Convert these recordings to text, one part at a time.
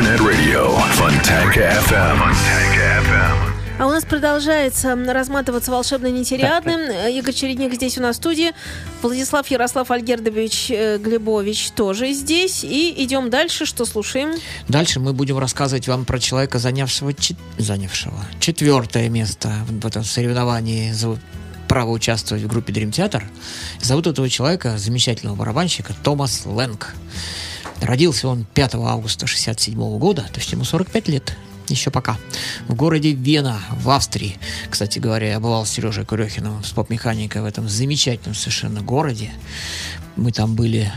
Internet Radio Fontanka FM Fontanka FM А у нас продолжается разматываться волшебный нетериадный. Э, Игорь Чередник здесь у нас в студии. Владислав Ярослав Альгердович э, Глебович тоже здесь. И идем дальше. Что слушаем? Дальше мы будем рассказывать вам про человека, занявшего, чет- занявшего четвертое место в этом соревновании за право участвовать в группе Dream Theater. Зовут этого человека, замечательного барабанщика, Томас Лэнг. Родился он 5 августа 67 года, то есть ему 45 лет. Еще пока. В городе Вена, в Австрии. Кстати говоря, я бывал с Сережей Курехиным, с поп-механикой в этом замечательном совершенно городе. Мы там были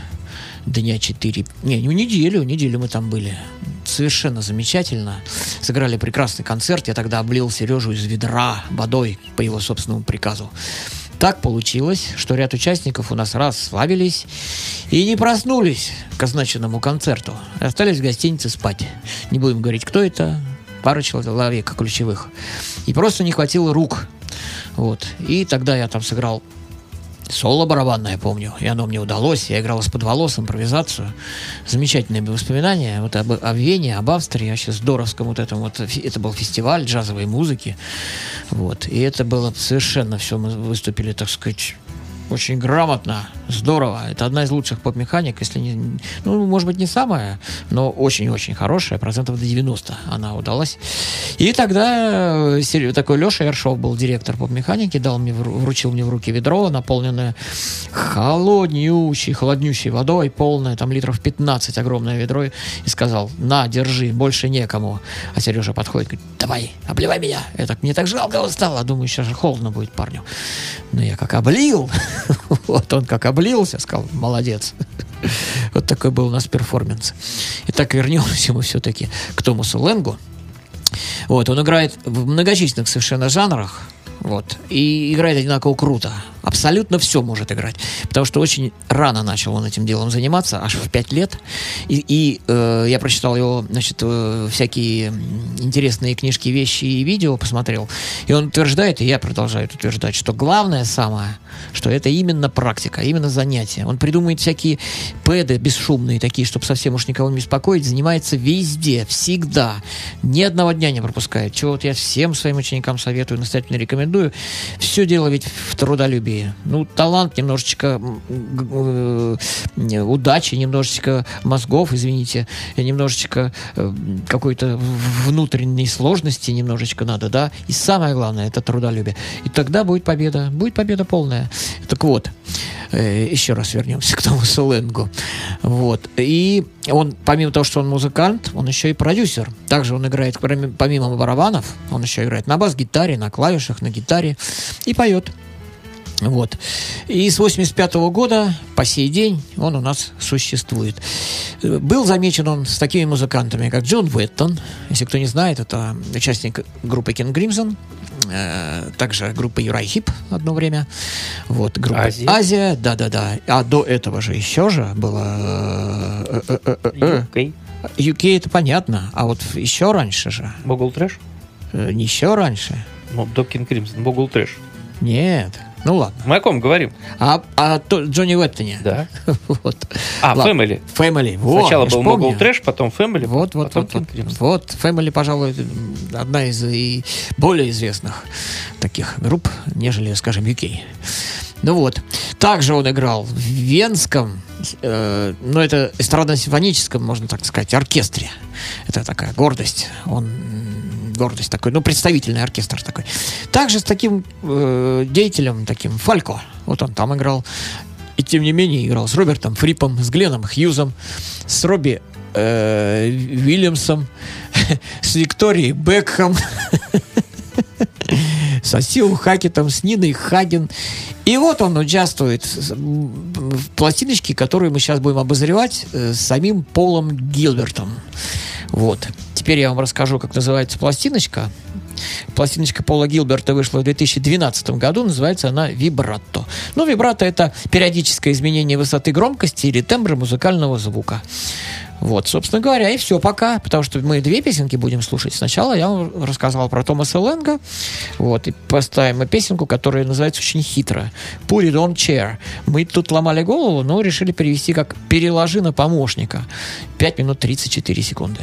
дня четыре, не, ну неделю, неделю мы там были. Совершенно замечательно. Сыграли прекрасный концерт. Я тогда облил Сережу из ведра водой по его собственному приказу. Так получилось, что ряд участников у нас расслабились и не проснулись к означенному концерту. Остались в гостинице спать. Не будем говорить, кто это. Пара человек ключевых. И просто не хватило рук. Вот. И тогда я там сыграл соло барабанное, помню, и оно мне удалось. Я играл из-под волос, импровизацию. Замечательные воспоминания вот об, о Вене, об Австрии, вообще здоровском вот этом вот. Это был фестиваль джазовой музыки. Вот. И это было совершенно все. Мы выступили, так сказать, очень грамотно, здорово. Это одна из лучших поп-механик, если не... Ну, может быть, не самая, но очень-очень хорошая, процентов до 90 она удалась. И тогда э, такой Леша Ершов был директор поп-механики, дал мне, вручил мне в руки ведро, наполненное холоднющей, холоднющей водой, полное, там литров 15, огромное ведро, и сказал, на, держи, больше некому. А Сережа подходит, говорит, давай, обливай меня. Я так, мне так жалко стало, думаю, сейчас же холодно будет парню. Но я как облил, вот он как облился, сказал, молодец. Вот такой был у нас перформанс. Итак, вернемся мы все-таки к Томасу Лэнгу. Вот, он играет в многочисленных совершенно жанрах. Вот. И играет одинаково круто. Абсолютно все может играть. Потому что очень рано начал он этим делом заниматься, аж в 5 лет. И, и, э, я прочитал его, значит, э, всякие интересные книжки, вещи и видео посмотрел. И он утверждает, и я продолжаю утверждать, что главное самое, что это именно практика, именно занятие. Он придумывает всякие пэды бесшумные такие, чтобы совсем уж никого не беспокоить, занимается везде, всегда. Ни одного дня не пропускает. Чего вот я всем своим ученикам советую, настоятельно рекомендую. Все дело ведь в трудолюбии. Ну, талант немножечко, э, удачи, немножечко мозгов, извините, немножечко э, какой-то внутренней сложности немножечко надо, да. И самое главное, это трудолюбие. И тогда будет победа, будет победа полная. Так вот, э, еще раз вернемся к Томасу Лэнгу. Вот. И он, помимо того, что он музыкант, он еще и продюсер. Также он играет, помимо барабанов, он еще играет на бас-гитаре, на клавишах, на гитаре и поет. Вот. И с 85 года по сей день он у нас существует. Был замечен он с такими музыкантами, как Джон Уэттон. Если кто не знает, это участник группы King Crimson. э, также группа Uriah Heep одно время. Вот, группа Азия. Азия, да-да-да. А до этого же еще же было... э, э, э, э, э, UK. UK это понятно, а вот еще раньше же. Mogul Thrash? э, Не еще раньше. Ну, до King Crimson, Mogul Thrash. Нет. Ну ладно. Мы о ком говорим? А, а то- Джонни Уэттоне? Да. Вот. А, Ладно. Family. Family. Вот, Сначала был помню. Трэш, потом Family, Вот, вот, потом вот, вот. Вот, Family, пожалуй, одна из и более известных таких групп, нежели, скажем, UK. Ну вот. Также он играл в Венском, э, ну, это эстрадно-симфоническом, можно так сказать, оркестре. Это такая гордость. Он гордость такой, ну, представительный оркестр такой. Также с таким э, деятелем, таким Фалько. Вот он там играл. И тем не менее играл с Робертом Фрипом, с Гленном Хьюзом, с Робби э, Уильямсом, с Викторией Бекхэм, с Асил Хакетом, с Ниной Хаген. И вот он участвует м, пластиночки, которые мы сейчас будем обозревать э, с самим Полом Гилбертом. Вот. Теперь я вам расскажу, как называется пластиночка. Пластиночка Пола Гилберта вышла в 2012 году, называется она «Вибратто». Ну, вибрато – это периодическое изменение высоты громкости или тембра музыкального звука. Вот, собственно говоря, и все пока, потому что мы две песенки будем слушать. Сначала я вам рассказал про Томаса Лэнга, вот, и поставим песенку, которая называется очень хитро. Put it on chair. Мы тут ломали голову, но решили перевести как «переложи на помощника». 5 минут 34 секунды.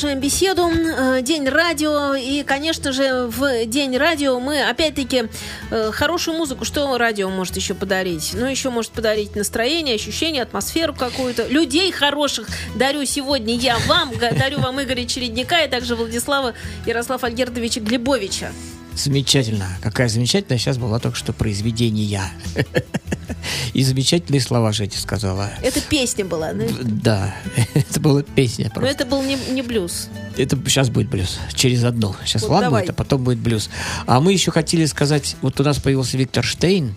Продолжаем беседу. Э, День радио. И, конечно же, в День радио мы, опять-таки, э, хорошую музыку. Что радио может еще подарить? Ну, еще может подарить настроение, ощущение, атмосферу какую-то. Людей хороших дарю сегодня я вам. Дарю вам Игоря Чередника и также Владислава Ярослава Альгердовича Глебовича. Замечательно. Какая замечательная сейчас была только что произведение. И замечательные слова Женя сказала. Это песня была. да? Да, это была песня Но просто. это был не, не блюз. Это сейчас будет блюз. Через одну. Сейчас Вот ладно давай. будет, а потом будет блюз. А мы еще хотели сказать, вот у нас появился Виктор Штейн.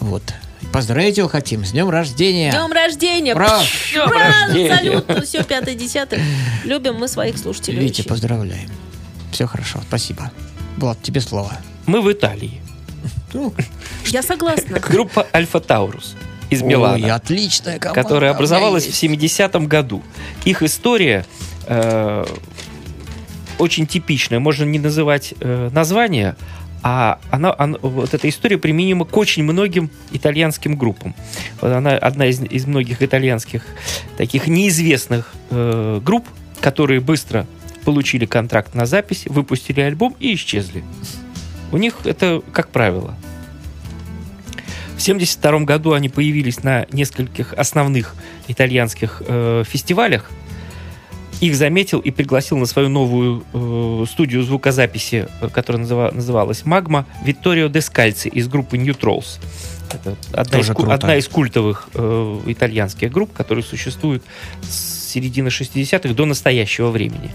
Вот. Поздравить его хотим. С днем рождения. Днем рождения! Ура! Днем Ура! рождения! Салют! Ну, все, пятое, десятое. Любим мы своих слушателей. Витя, поздравляем. Все хорошо, спасибо. Влад, тебе слово. Мы в Италии. Ну, Я согласна. Группа Альфа Таурус из ой, Милана, отличная команда. которая образовалась в есть. 70-м году. Их история э, очень типичная. Можно не называть э, название, а она, она- вот эта история применима к очень многим итальянским группам. Вот она одна из, из многих итальянских таких неизвестных э, групп, которые быстро получили контракт на запись, выпустили альбом и исчезли. У них это как правило. В 1972 году они появились на нескольких основных итальянских э, фестивалях. Их заметил и пригласил на свою новую э, студию звукозаписи, э, которая называ- называлась «Магма», Витторио Дескальци из группы New Trolls. Это одна, из, Тоже ку- круто. одна из культовых э, итальянских групп, которые существуют с середины 60-х до настоящего времени.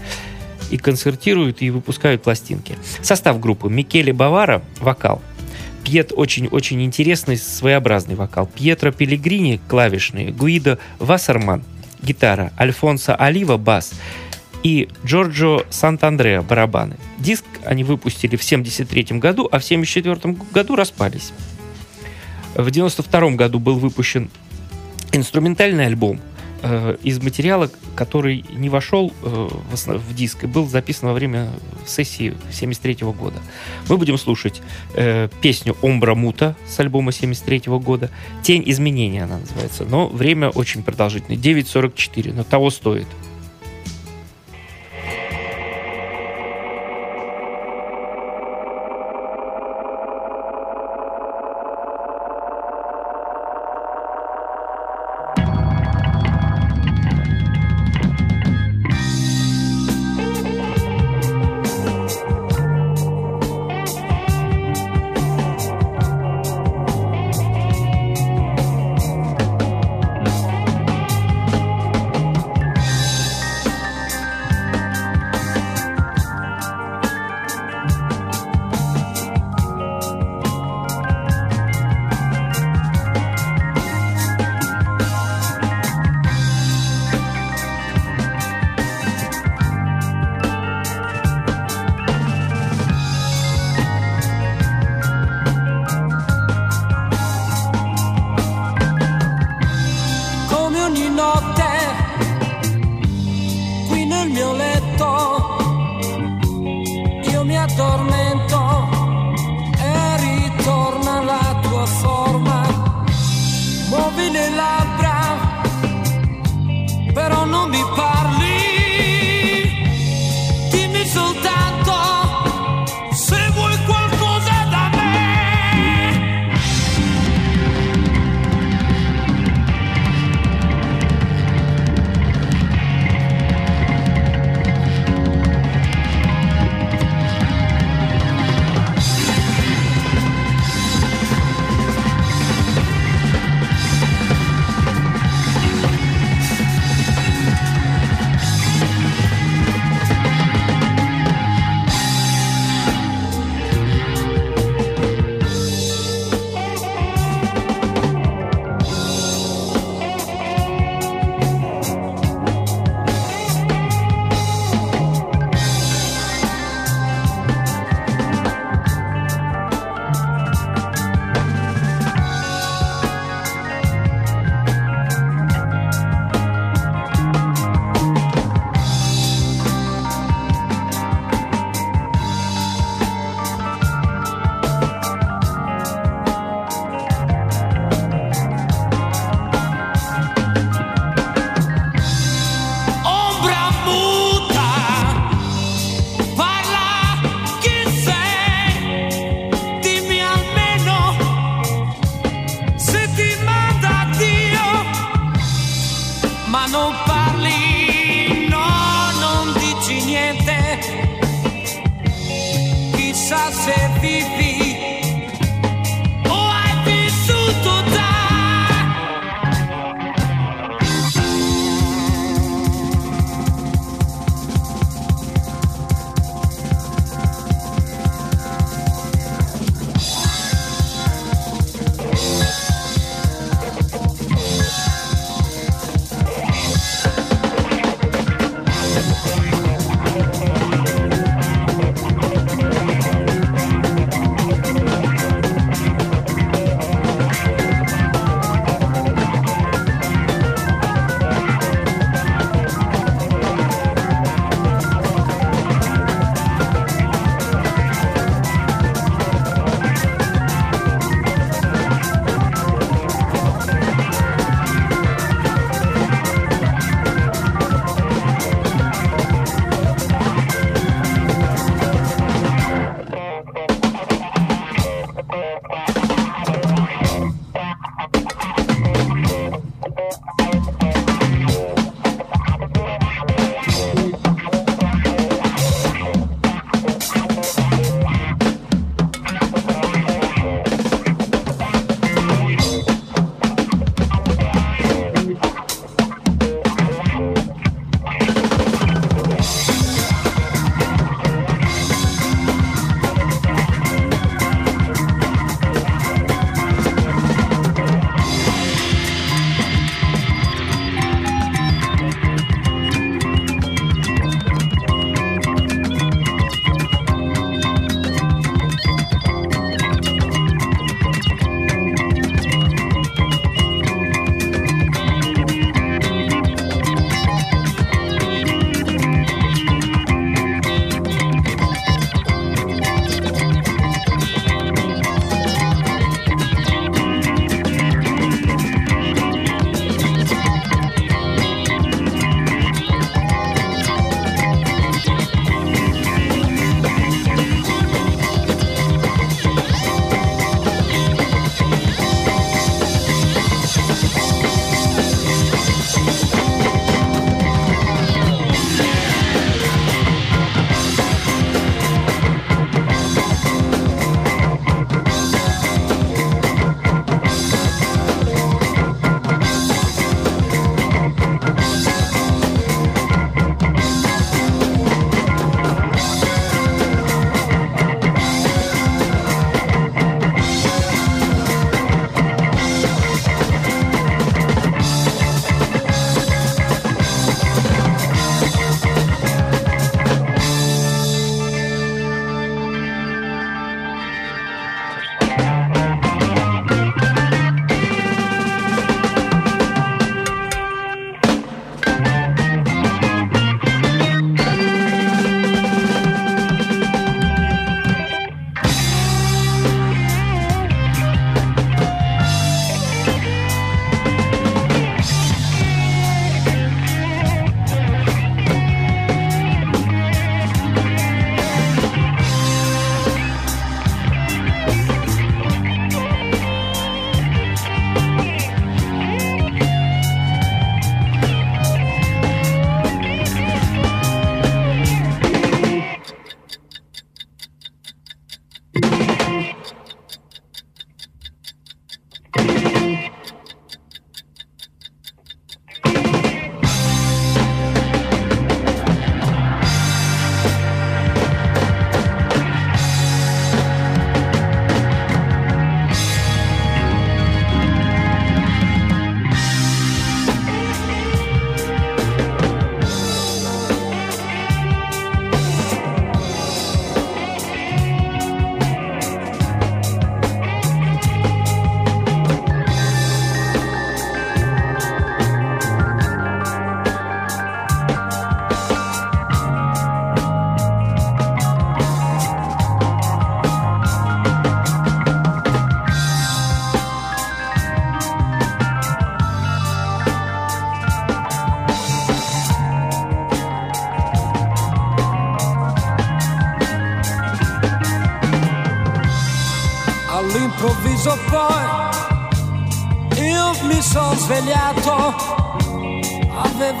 И концертируют, и выпускают пластинки. Состав группы. Микеле Бавара, вокал. Пьет очень-очень интересный, своеобразный вокал. Пьетро Пелегрини, клавишные. Гуидо Вассерман, гитара. Альфонсо Олива, бас. И Джорджо Сантандреа, барабаны. Диск они выпустили в 1973 году, а в 1974 году распались. В 1992 году был выпущен инструментальный альбом э, из материала, который не вошел э, в, основ- в диск и был записан во время сессии 1973 года. Мы будем слушать э, песню «Омбра Мута» с альбома 1973 года. «Тень изменения» она называется. Но время очень продолжительное. 9.44, но того стоит.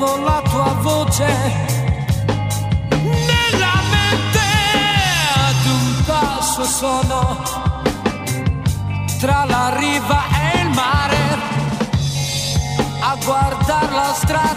Avevo la tua voce. Nella mente ad un passo sono. Tra la riva e il mare a guardare la strada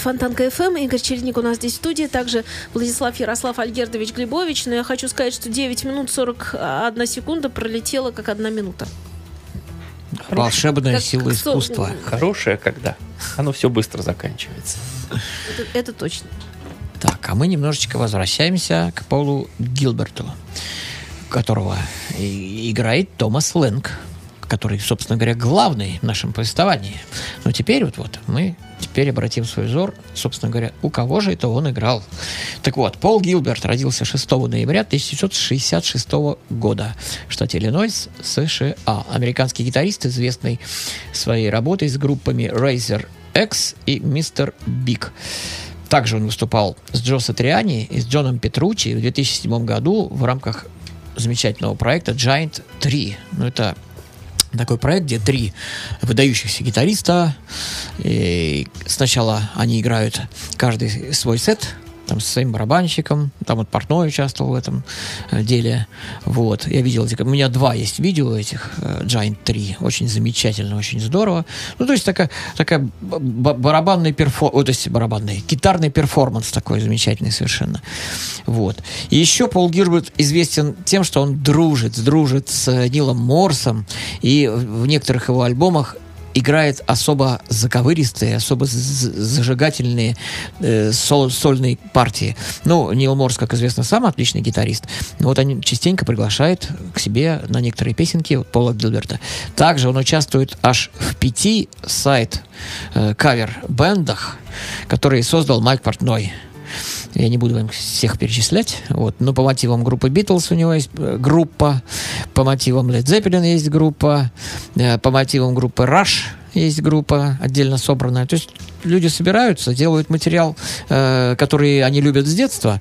Фонтанка ФМ. Игорь Чередник у нас здесь в студии. Также Владислав Ярослав Альгердович Глебович. Но я хочу сказать, что 9 минут 41 секунда пролетела как одна минута. Волшебная Как- сила как со- искусства. Хорошее когда? Оно все быстро заканчивается. Это, это точно. Так, а мы немножечко возвращаемся к Полу Гилберту, которого играет Томас Лэнг, который, собственно говоря, главный в нашем повествовании. Но теперь вот, вот мы теперь обратим свой взор, собственно говоря, у кого же это он играл. Так вот, Пол Гилберт родился 6 ноября 1966 года в штате Иллинойс, США. Американский гитарист, известный своей работой с группами Razor X и Mr. Big. Также он выступал с Джо Сатриани и с Джоном Петручи в 2007 году в рамках замечательного проекта Giant 3. Ну, это такой проект, где три выдающихся гитариста. И сначала они играют каждый свой сет, там с своим барабанщиком, там вот Портной участвовал в этом э, деле. Вот. Я видел, эти- у меня два есть видео этих э, G3. Очень замечательно, очень здорово. Ну, то есть такая, такая барабанный перформанс, то есть барабанный, гитарный перформанс такой замечательный совершенно. Вот. И еще Пол Гилберт известен тем, что он дружит, дружит с Нилом Морсом, и в некоторых его альбомах играет особо заковыристые, особо зажигательные э, сол- сольные партии. Ну, Нил Морс, как известно, сам отличный гитарист. Но вот они частенько приглашает к себе на некоторые песенки Пола Гилберта. Также он участвует аж в пяти сайт э, которые создал Майк Портной. Я не буду вам всех перечислять. Вот. Но по мотивам группы Битлз у него есть э, группа. По мотивам Led Zeppelin есть группа. э, По мотивам группы Rush есть группа отдельно собранная. То есть люди собираются, делают материал, э, который они любят с детства,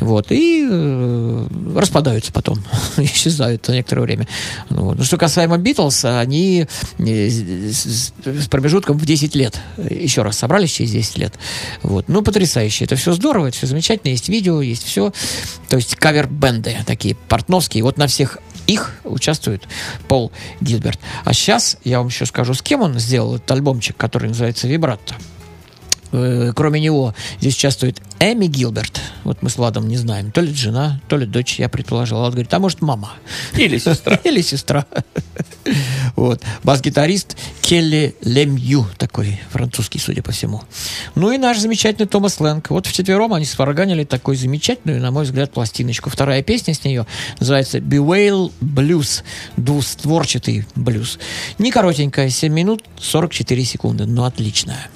вот, и э, распадаются потом, исчезают на некоторое время. Ну, вот. Ну, что касаемо Битлз, они э, с, с промежутком в 10 лет еще раз собрались через 10 лет. Вот. Ну, потрясающе. Это все здорово, это все замечательно. Есть видео, есть все. То есть кавер-бенды такие портновские. Вот на всех их участвует Пол Гилберт. А сейчас я вам еще скажу, с кем он сделал этот альбомчик, который называется «Вибратто». Э, Кроме него здесь участвует Эми Гилберт. Вот мы с Владом не знаем. То ли жена, то ли дочь, я предположил. Влад говорит, а может мама? Или сестра. Или сестра. Вот. Бас-гитарист Келли Лемью, такой французский, судя по всему. Ну и наш замечательный Томас Лэнг. Вот вчетвером они сварганили такую замечательную, на мой взгляд, пластиночку. Вторая песня с нее называется Bewail Blues. Двустворчатый блюз. Не коротенькая, 7 минут 44 секунды, но отличная.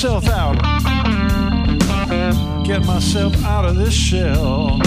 Myself out. Get myself out of this shell.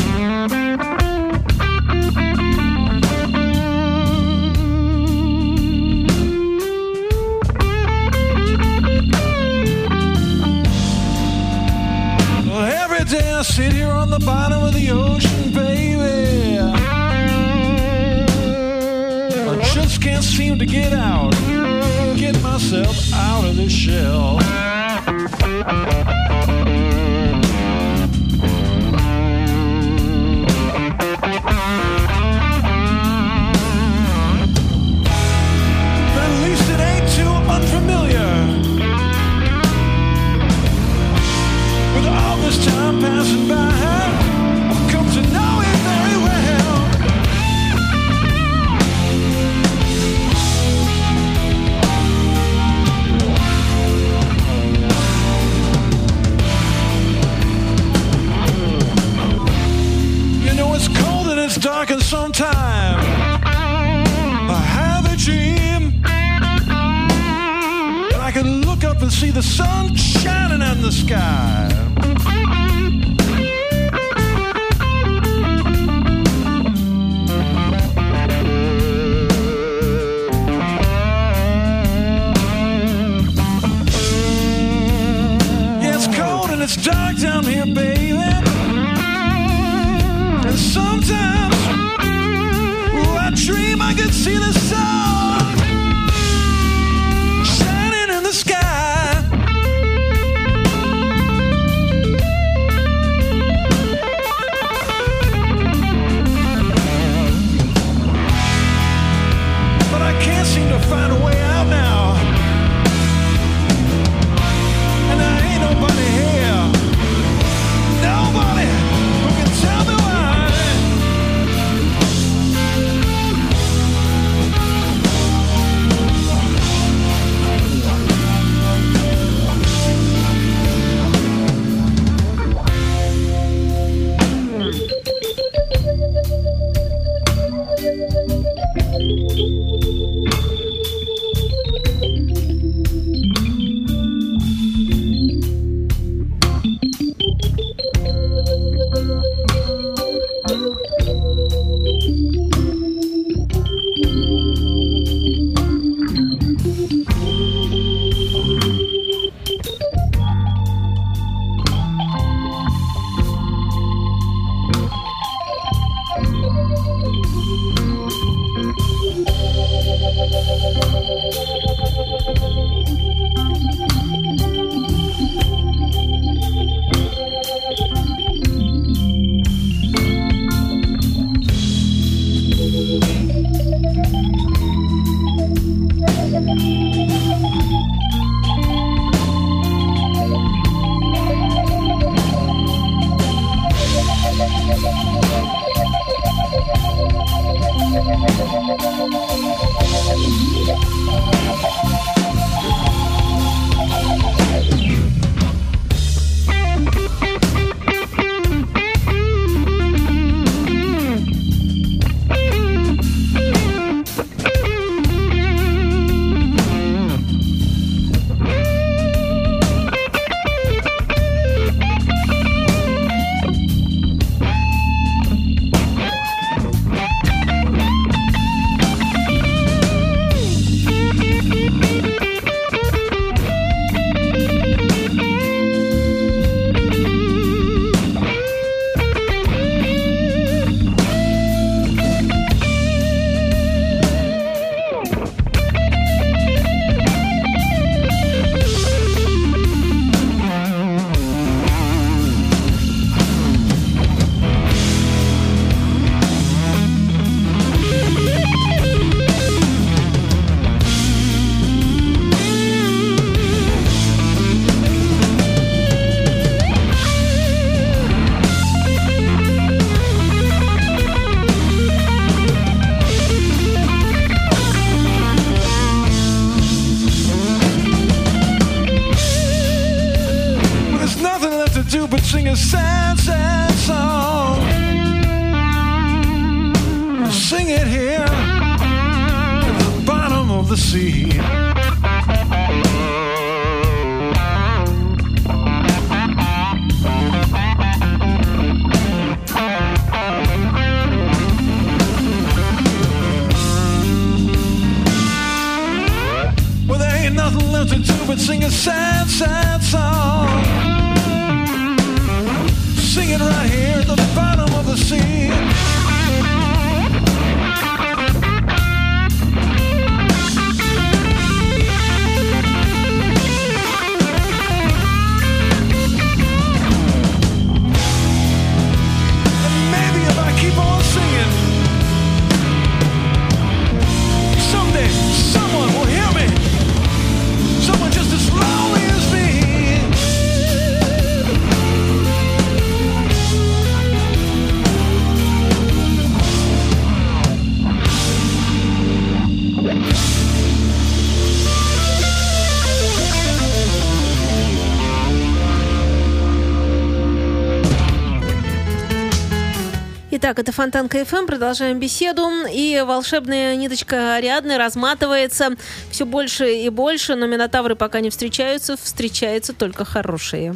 Итак, это Фонтанка ФМ. Продолжаем беседу. И волшебная ниточка Ариадны разматывается все больше и больше, но минотавры пока не встречаются. Встречаются только хорошие.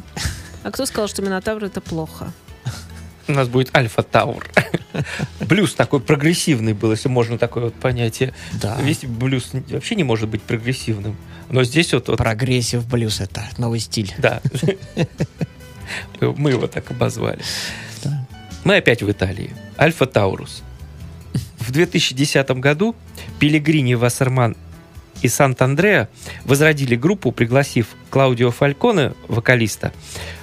А кто сказал, что минотавры это плохо? У нас будет Alphataurus. Блюз такой прогрессивный был, если можно такое вот понятие. Да. Весь блюз вообще не может быть прогрессивным. Но здесь вот, вот Progressive blues это новый стиль. да. Мы мы его так обозвали. Мы опять в Италии. Alphataurus. В 2010 году Пелегрини Вассерман и Сант-Андреа возродили группу, пригласив Клаудио Фальконе, вокалиста,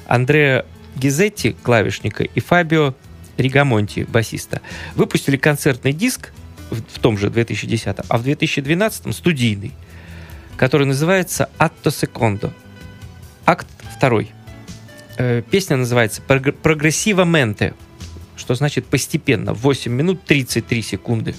Андреа Гизетти, клавишника, и Фабио Ригамонти, басиста. Выпустили концертный диск в, том же 2010, а в 2012 студийный, который называется «Atto Secondo». Акт второй. Э, Песня называется «Прогр- «Прогрессиваменте», что значит постепенно, 8 минут 33 секунды.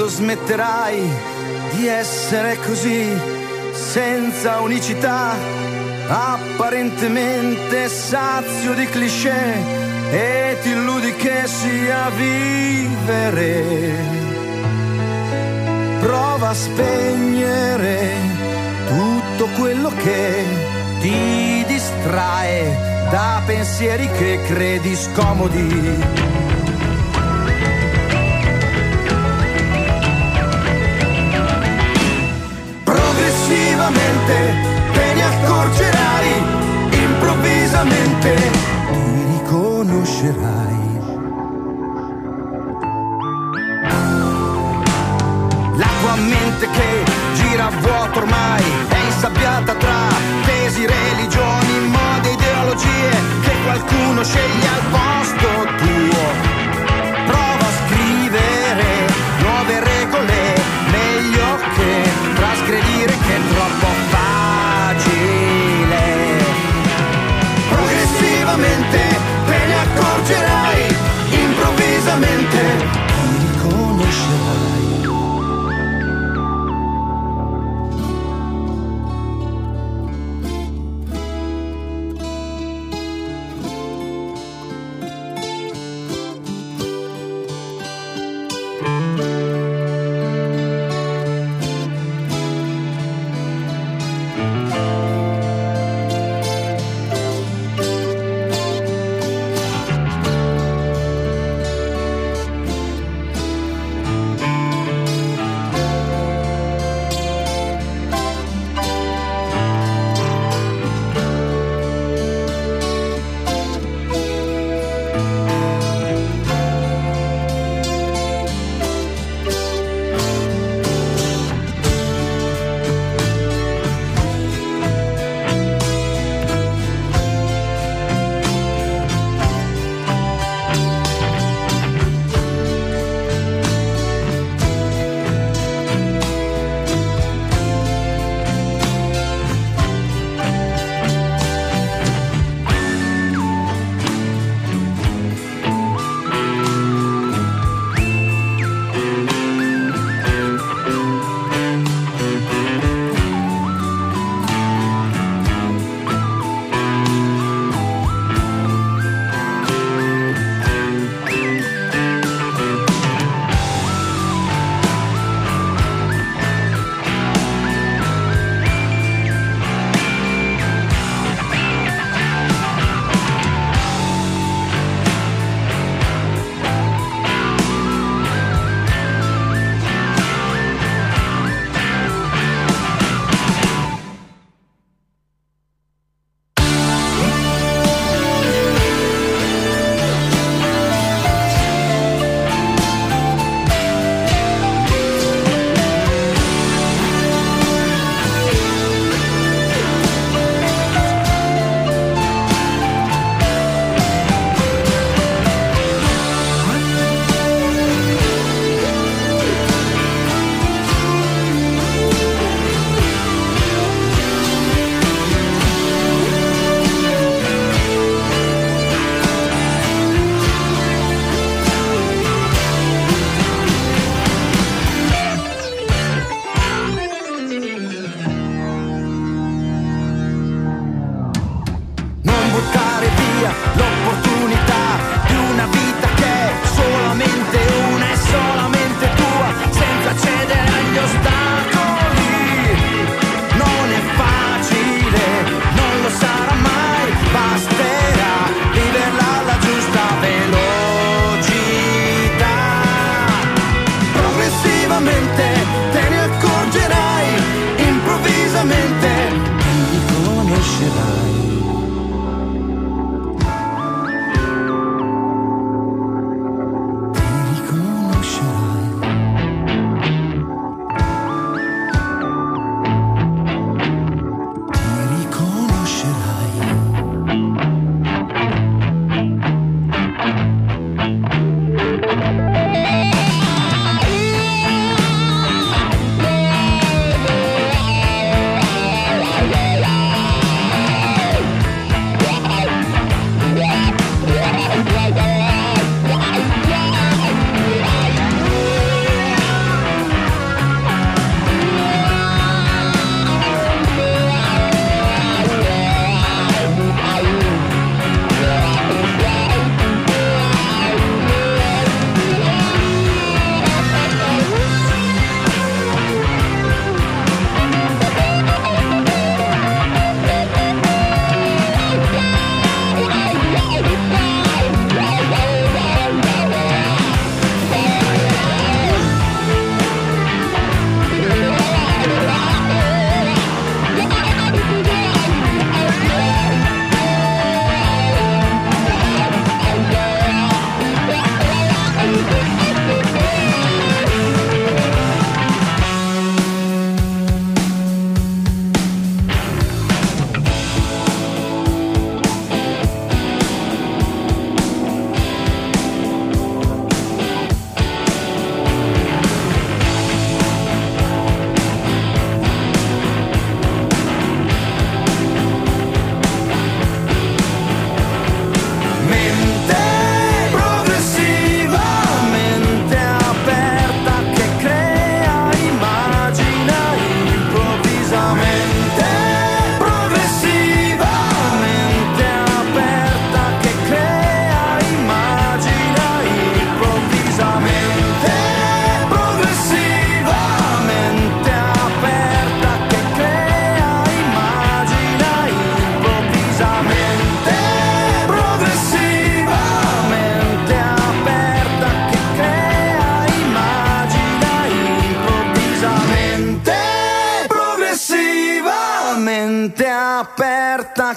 Quando smetterai di essere così, senza unicità, apparentemente sazio di cliché, e ti illudi che sia vivere. Prova a spegnere tutto quello che ti distrae da pensieri che credi scomodi. Progressivamente te ne accorgerai, improvvisamente ti riconoscerai. La tua mente che gira a vuoto ormai è insabbiata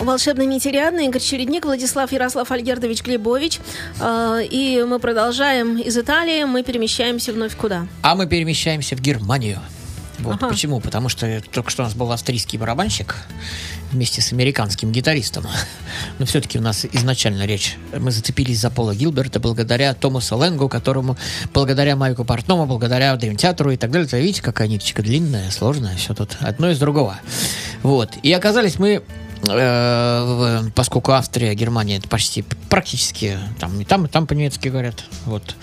Волшебный Митериадный, Игорь Чередник, Владислав Ярослав Альгердович Глебович. Э, И мы продолжаем из Италии. Мы перемещаемся вновь куда? А мы перемещаемся в Германию. Вот Ага. почему? Потому что только что у нас был австрийский барабанщик вместе с американским гитаристом. Но все-таки у нас изначально речь. Мы зацепились за Пола Гилберта благодаря Томасу Лэнгу, которому, благодаря Майку Портному, благодаря Дрим-театру и так далее. Видите, какая ниточка длинная, сложная, все тут одно из другого. Вот. И оказались мы поскольку Австрия, Германия это почти практически там и там, и там по-немецки говорят. Вот.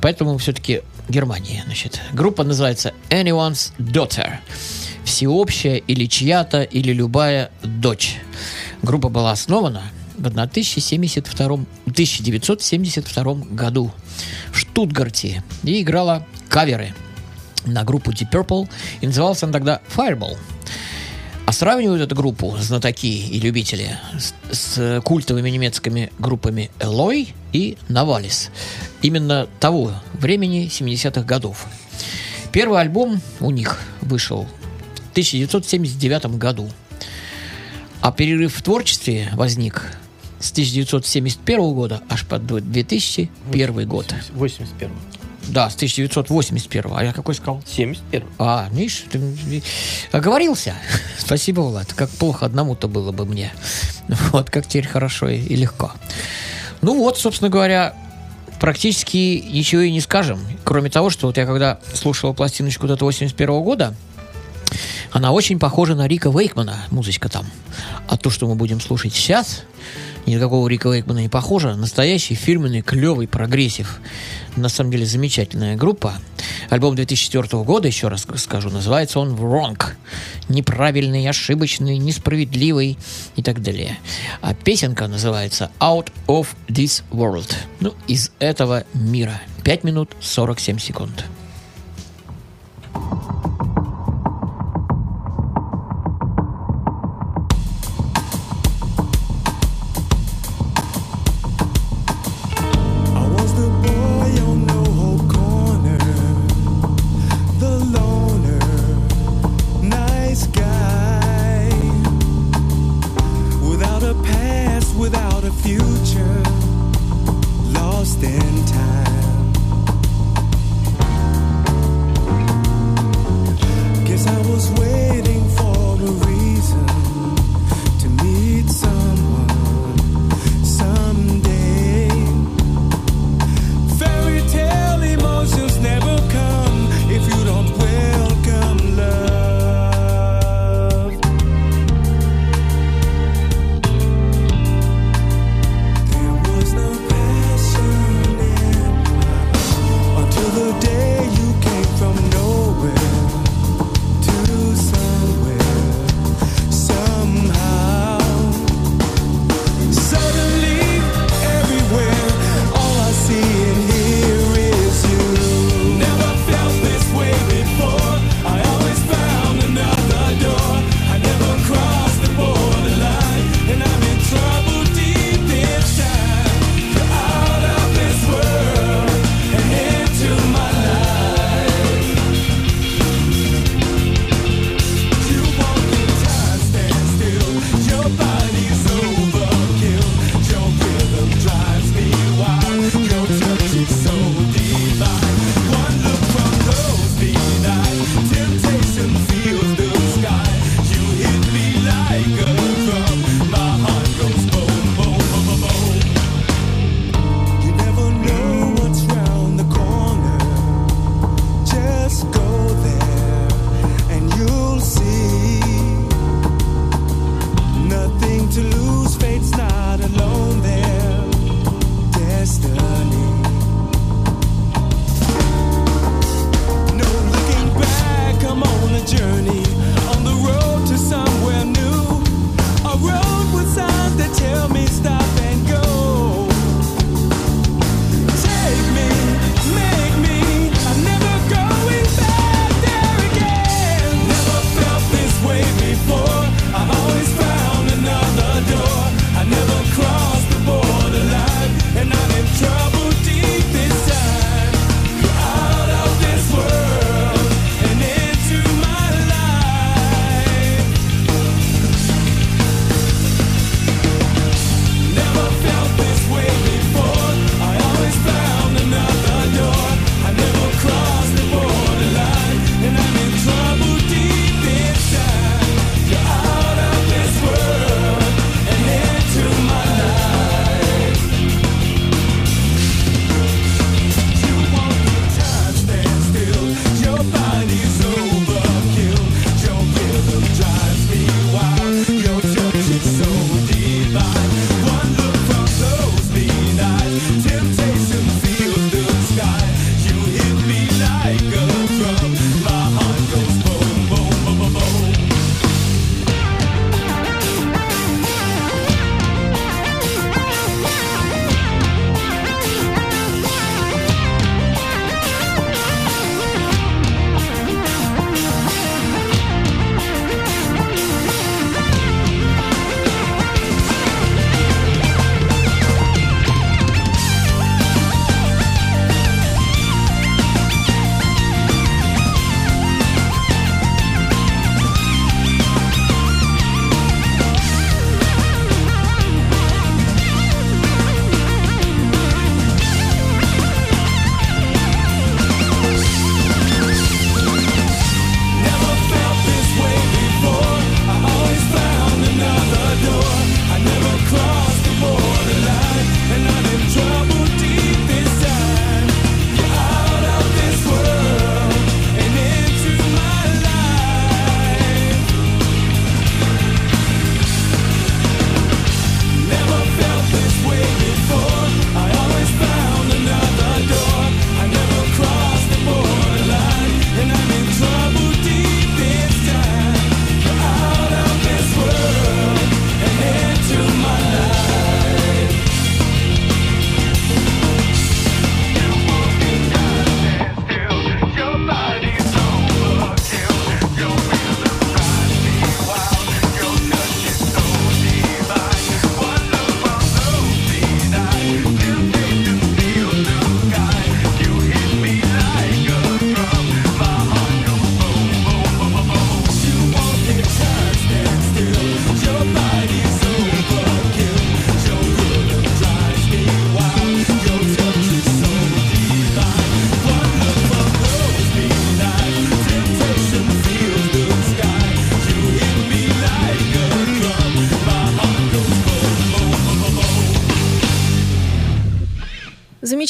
Поэтому все-таки Германия. Значит. Группа называется Anyone's Daughter. Всеобщая или чья-то, или любая дочь. Группа была основана в 1072, 1972 году в Штутгарте и играла каверы на группу Deep Purple. И называлась она тогда Fireball. А сравнивают эту группу знатоки и любители с, с культовыми немецкими группами Элой и Навалис. Именно того времени 70-х годов. Первый альбом у них вышел в 1979 году. А перерыв в творчестве возник с 1971 года аж по 2001 год. 81 Да, с 1981. А я какой сказал? 71 А, видишь, ты оговорился. Спасибо, Влад. Как плохо одному-то было бы мне. Вот как теперь хорошо и, и легко. Ну вот, собственно говоря, практически ничего и не скажем. Кроме того, что вот я когда слушал пластиночку этого 81 года, она очень похожа на Рика Вейкмана, музычка там. А то, что мы будем слушать сейчас, никакого Рика Вейкмана не похоже. Настоящий фирменный, клевый прогрессив. На самом деле замечательная группа. Альбом 2004 года, еще раз скажу, называется он «Wrong». Неправильный, ошибочный, несправедливый и так далее. А песенка называется «Out of this world». Ну, из этого мира. 5 минут 47 секунд. I guy, without a past, without a future,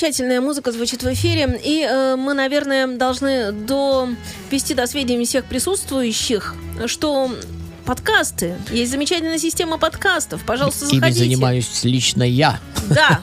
Замечательная музыка звучит в эфире. И э, мы, наверное, должны довести до сведения всех присутствующих, что подкасты. Есть замечательная система подкастов. Пожалуйста, Ими заходите. занимаюсь лично я. Да.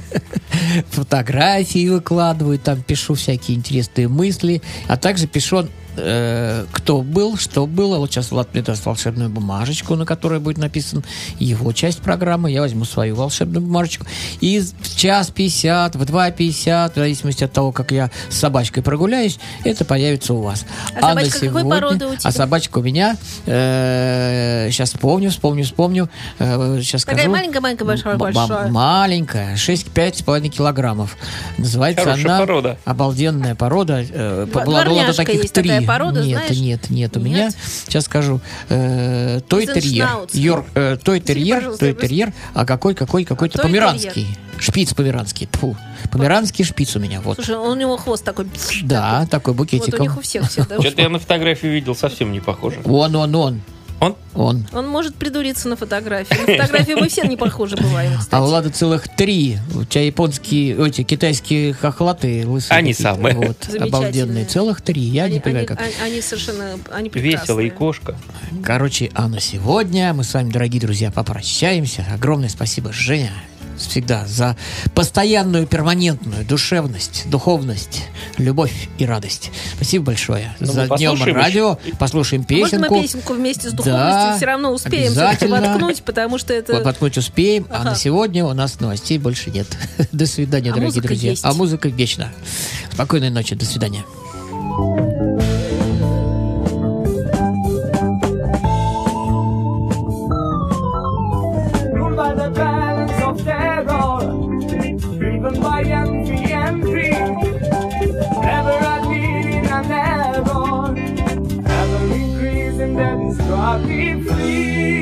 Фотографии выкладываю, там пишу всякие интересные мысли, а также пишу э, кто был, что было. Вот сейчас Влад мне даст волшебную бумажечку, на которой будет написан его часть программы. Я возьму свою волшебную бумажечку. И в час 50, в 2.50, в зависимости от того, как я с собачкой прогуляюсь, это появится у вас. А собачка какой породы у тебя? А собачка у меня, сейчас вспомню, вспомню, вспомню. сейчас Такая скажу. маленькая-маленькая, большая, М- м- большая. Маленькая, 6-5,5 килограммов. Называется Хорошая она... порода. Обалденная порода. Э, была, была до таких три. Такая порода, нет, знаешь? нет, нет. У Нет? меня, сейчас скажу, э, той терьер. Зеншнауцер. Йорк, э, той терьер, пожалуйста, той я просто- терьер, а какой, какой, какой-то померанский. Шпиц померанский. Тьфу. Померанский шпиц у меня, вот. Слушай, у него хвост такой. Да, такой Вот у них у всех всегда. Что-то я на фотографии видел, совсем не похоже. Он, он, он. Он? Он. Он может придуриться на фотографии. На фотографии мы все не похожи бываем, А у. Влада целых три. У тебя японские, эти китайские хохлаты лысые. Они самые. Вот, обалденные. Целых три. Я Они, не понимаю, они- как. они- они совершенно они Весело и кошка. Короче, а на сегодня мы с вами, дорогие друзья, попрощаемся. Огромное спасибо, Женя, всегда за постоянную, перманентную душевность, духовность, любовь и радость. Спасибо большое Ну, за днем послушаем радио. Послушаем А Можно песенку. мы песенку вместе с Да, духовностью все равно успеем воткнуть, потому что это... Вот Воткнуть успеем, а Ага. на сегодня у нас новостей больше нет. До свидания, А дорогие друзья. есть. А музыка вечна. Спокойной ночи, до свидания. ruled be.